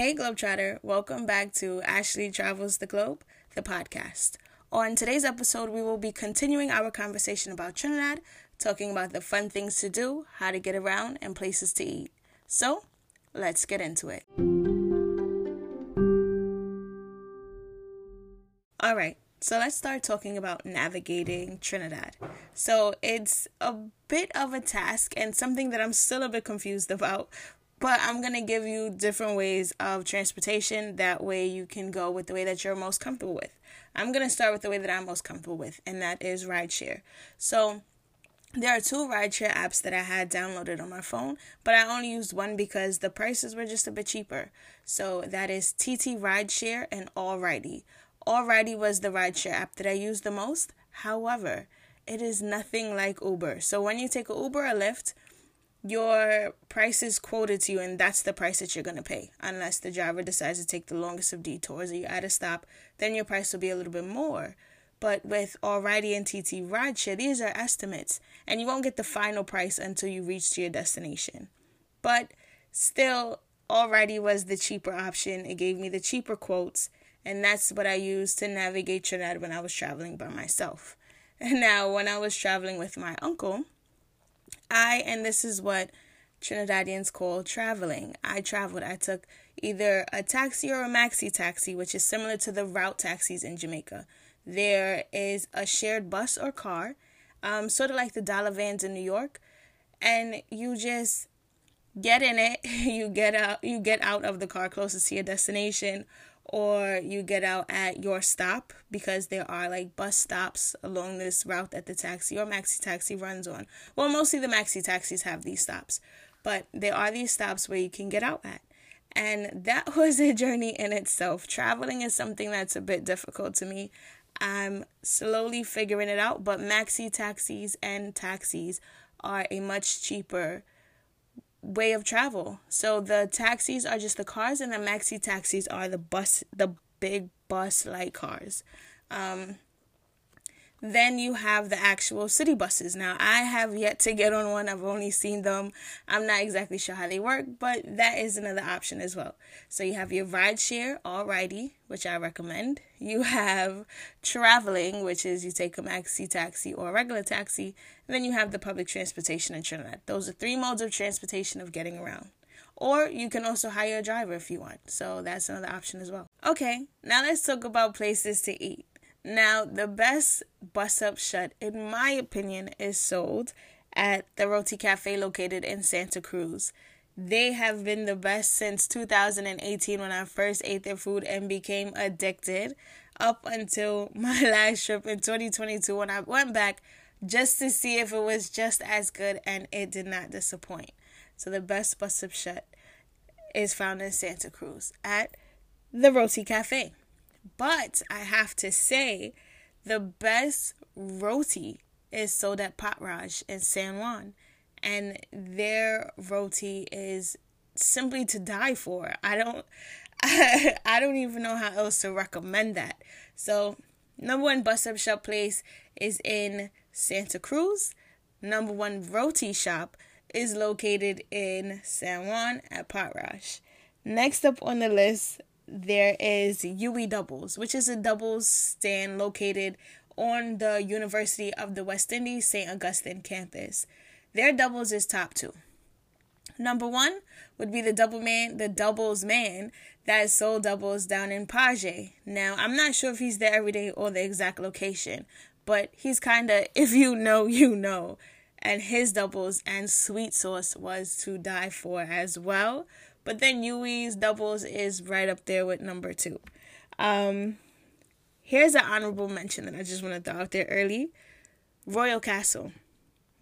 Hey, Globetrotter, welcome back to Ashley Travels the Globe, the podcast. On today's episode, we will be continuing our conversation about Trinidad, talking about the fun things to do, how to get around, and places to eat. So, let's get into it. All right, so let's start talking about navigating Trinidad. So, it's a bit of a task and something that I'm still a bit confused about but I'm going to give you different ways of transportation. That way you can go with the way that you're most comfortable with. I'm going to start with the way that I'm most comfortable with, and that is rideshare. So, there are two rideshare apps that I had downloaded on my phone, but I only used one because the prices were just a bit cheaper. So that is TT Rideshare and Allrighty. Allrighty was the rideshare app that I used the most. However, it is nothing like Uber. So when you take a Uber or Lyft, your price is quoted to you and that's the price that you're going to pay unless the driver decides to take the longest of detours or you're at a stop then your price will be a little bit more but with Allrighty and TT Rideshare, these are estimates, and you won't get the final price until you reach to your destination. But still, Allrighty was the cheaper option. It gave me the cheaper quotes, and that's what I used to navigate Trinidad when I was traveling by myself. And now, when I was traveling with my uncle, I, and this is what Trinidadians call traveling. I traveled. I took either a taxi or a maxi taxi, which is similar to the route taxis in Jamaica. There is a shared bus or car, um, sort of like the dollar vans in New York, and you just get in it. You get out. You get out of the car closest to your destination, or you get out at your stop because there are like bus stops along this route that the taxi or maxi taxi runs on. Well, mostly the maxi taxis have these stops, but there are these stops where you can get out at. And that was a journey in itself. Traveling is something that's a bit difficult to me. I'm slowly figuring it out, but maxi taxis and taxis are a much cheaper way of travel. So the taxis are just the cars, and the maxi taxis are the bus, the big bus like cars. Um, then you have the actual city buses. Now, I have yet to get on one. I've only seen them. I'm not exactly sure how they work, but that is another option as well. So you have your rideshare, Allrighty, which I recommend. You have traveling, which is you take a maxi taxi or a regular taxi. And then you have the public transportation in Trinidad. Those are three modes of transportation of getting around. Or you can also hire a driver if you want. So that's another option as well. Okay, now let's talk about places to eat. Now, the best bus up shut, in my opinion, is sold at the Roti Cafe located in Santa Cruz. They have been the best since 2018 when I first ate their food and became addicted up until my last trip in 2022 when I went back just to see if it was just as good and it did not disappoint. So the best bus up shut is found in Santa Cruz at the Roti Cafe. But I have to say, the best roti is sold at Patraj in San Juan. And their roti is simply to die for. I don't I, I don't even know how else to recommend that. So number one bus up shop place is in Santa Cruz. Number one roti shop is located in San Juan at Patraj. Next up on the list there is UWI Doubles, which is a doubles stand located on the University of the West Indies St. Augustine campus. Their doubles is top two. Number one would be the double man, the doubles man that is sold doubles down in Page. Now, I'm not sure if he's there every day or the exact location, but he's kind of, if you know, you know. And his doubles and sweet sauce was to die for as well. But then UWI's doubles is right up there with number two. Um, here's an honorable mention that I just want to throw out there early Royal Castle.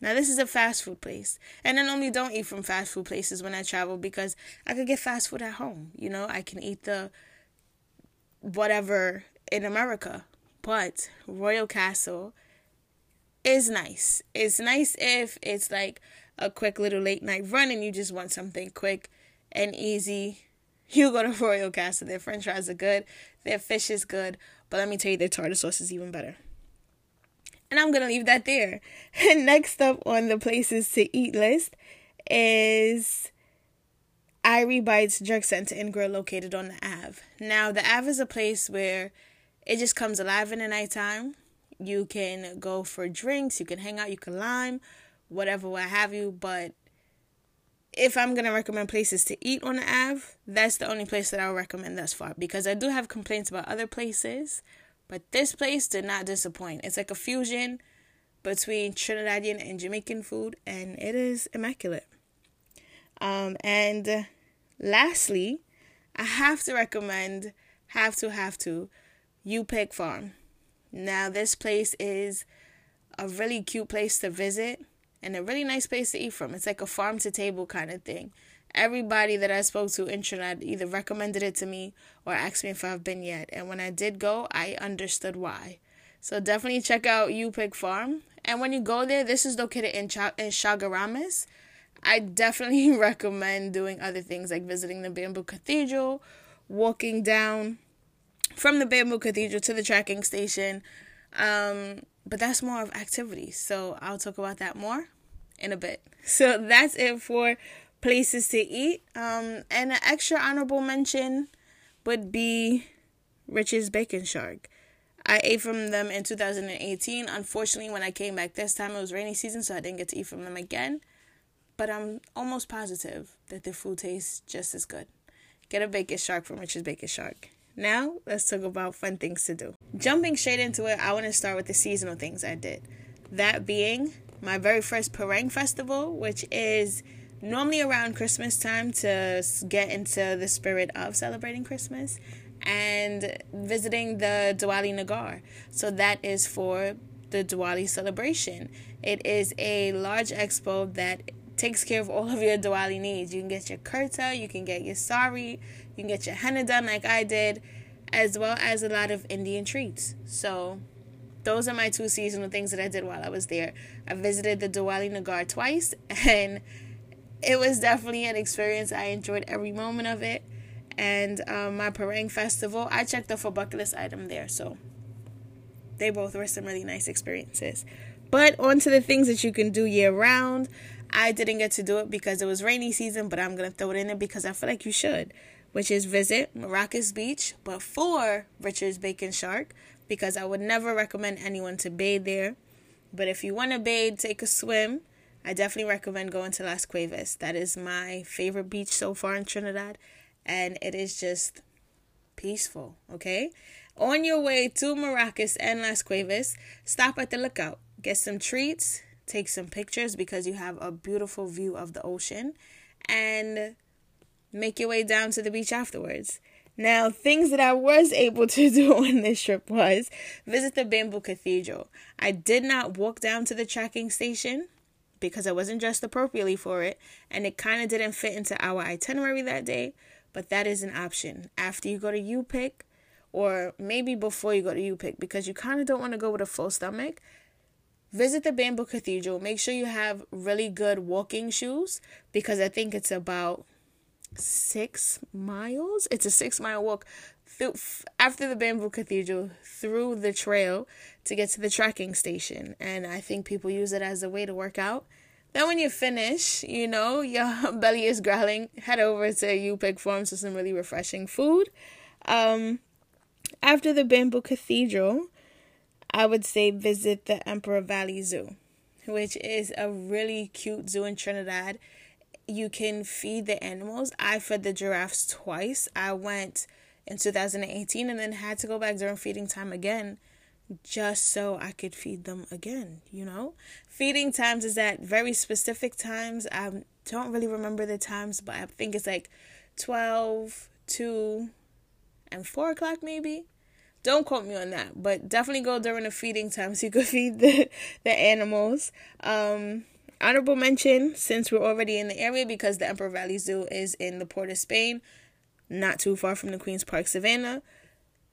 Now, this is a fast food place. And I normally don't eat from fast food places when I travel because I could get fast food at home. You know, I can eat the whatever in America. But Royal Castle is nice. It's nice if it's like a quick little late night run and you just want something quick and easy. You go to Royal Castle. Their french fries are good. Their fish is good. But let me tell you, their tartar sauce is even better. And I'm to leave that there. Next up on the places to eat list is Irie Bites Jerk Center and Grill located on the Ave. Now, the Ave is a place where it just comes alive in the nighttime. You can go for drinks, you can hang out, you can lime, whatever, what have you. But if I'm gonna recommend places to eat on the Ave, that's the only place that I'll recommend thus far because I do have complaints about other places, but this place did not disappoint. It's like a fusion between Trinidadian and Jamaican food, and it is immaculate. Um, and lastly, I have to recommend, have to, have to, U-Pick Farm. Now, this place is a really cute place to visit and a really nice place to eat from. It's like a farm to table kind of thing. Everybody that I spoke to in Trinidad either recommended it to me or asked me if I've been yet. And when I did go, I understood why. So definitely check out U-Pick Farm. And when you go there, this is located in, Ch- in Chaguaramas. I definitely recommend doing other things like visiting the Bamboo Cathedral, walking down from the Bamboo Cathedral to the tracking station. Um, but that's more of activities. So I'll talk about that more in a bit. So that's it for places to eat. Um, and an extra honorable mention would be Rich's Bake and Shark. I ate from them in 2018. Unfortunately, when I came back this time, it was rainy season, so I didn't get to eat from them again. But I'm almost positive that the food tastes just as good. Get a bake and shark from Rich's Bake and Shark. Now, let's talk about fun things to do. Jumping straight into it, I want to start with the seasonal things I did. That being my very first Parang Festival, which is normally around Christmas time to get into the spirit of celebrating Christmas, and visiting the Diwali Nagar. So that is for the Diwali celebration. It is a large expo that takes care of all of your Diwali needs. You can get your kurta, you can get your sari, you can get your henna done like I did, as well as a lot of Indian treats. So those are my two seasonal things that I did while I was there. I visited the Diwali Nagar twice and it was definitely an experience. I enjoyed every moment of it. And um, my Parang Festival, I checked off a bucket list item there. So they both were some really nice experiences. But on to the things that you can do year round. I didn't get to do it because it was rainy season, but I'm going to throw it in there because I feel like you should, which is visit Maracas Beach before Richard's Bake and Shark because I would never recommend anyone to bathe there. But if you want to bathe, take a swim, I definitely recommend going to Las Cuevas. That is my favorite beach so far in Trinidad, and it is just peaceful, okay? On your way to Maracas and Las Cuevas, stop at the lookout, get some treats, take some pictures because you have a beautiful view of the ocean, and make your way down to the beach afterwards. Now, things that I was able to do on this trip was visit the Bamboo Cathedral. I did not walk down to the tracking station because I wasn't dressed appropriately for it, and it kind of didn't fit into our itinerary that day, but that is an option. After you go to U-Pick, or maybe before you go to U-Pick, because you kind of don't want to go with a full stomach, Visit the Bamboo Cathedral. Make sure you have really good walking shoes because I think it's about six miles. It's a six mile walk through after the Bamboo Cathedral through the trail to get to the tracking station. And I think people use it as a way to work out. Then when you finish, you know, your belly is growling, head over to U-Pick Farms for some really refreshing food. Um, after the Bamboo Cathedral, I would say visit the Emperor Valley Zoo, which is a really cute zoo in Trinidad. You can feed the animals. I fed the giraffes twice. I went in 2018 and then had to go back during feeding time again just so I could feed them again, you know? Feeding times is at very specific times. I don't really remember the times, but I think it's like 12, 2, and 4 o'clock maybe. Don't quote me on that, but definitely go during the feeding time so you could feed the the animals. Um, honorable mention since we're already in the area because the Emperor Valley Zoo is in the port of Spain, not too far from the Queen's Park Savannah.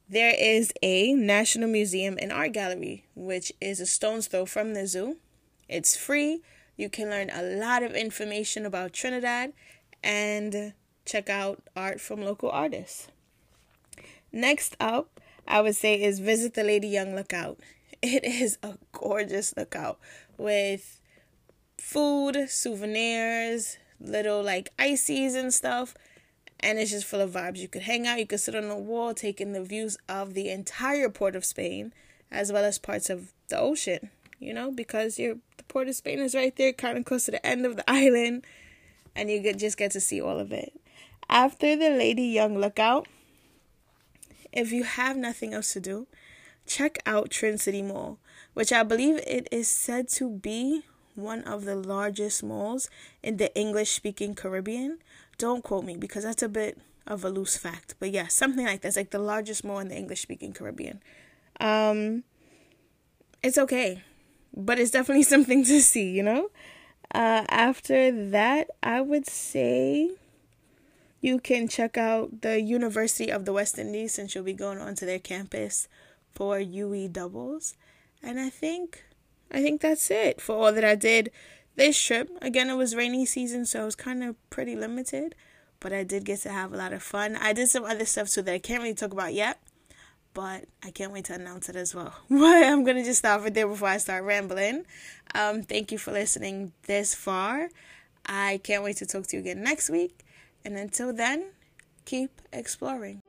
There is a National Museum and Art Gallery, which is a stone's throw from the zoo. It's free. You can learn a lot of information about Trinidad and check out art from local artists. Next up, I would say is visit the Lady Young Lookout. It is a gorgeous lookout with food, souvenirs, little like ices and stuff. And it's just full of vibes. You could hang out, you could sit on the wall, taking the views of the entire port of Spain, as well as parts of the ocean, you know, because you're, the port of Spain is right there, kind of close to the end of the island, and you get, just get to see all of it. After the Lady Young Lookout, if you have nothing else to do, check out Trincity Mall, which I believe it is said to be one of the largest malls in the English speaking Caribbean. Don't quote me because that's a bit of a loose fact. But yeah, something like that's like the largest mall in the English speaking Caribbean. Um it's okay. But it's definitely something to see, you know? Uh after that, I would say you can check out the University of the West Indies since you'll be going onto their campus for UWI doubles. And I think I think that's it for all that I did this trip. Again, it was rainy season, so it was kind of pretty limited, but I did get to have a lot of fun. I did some other stuff too that I can't really talk about yet, but I can't wait to announce it as well. But I'm gonna just stop it there before I start rambling. Um, thank you for listening this far. I can't wait to talk to you again next week, and until then, keep exploring.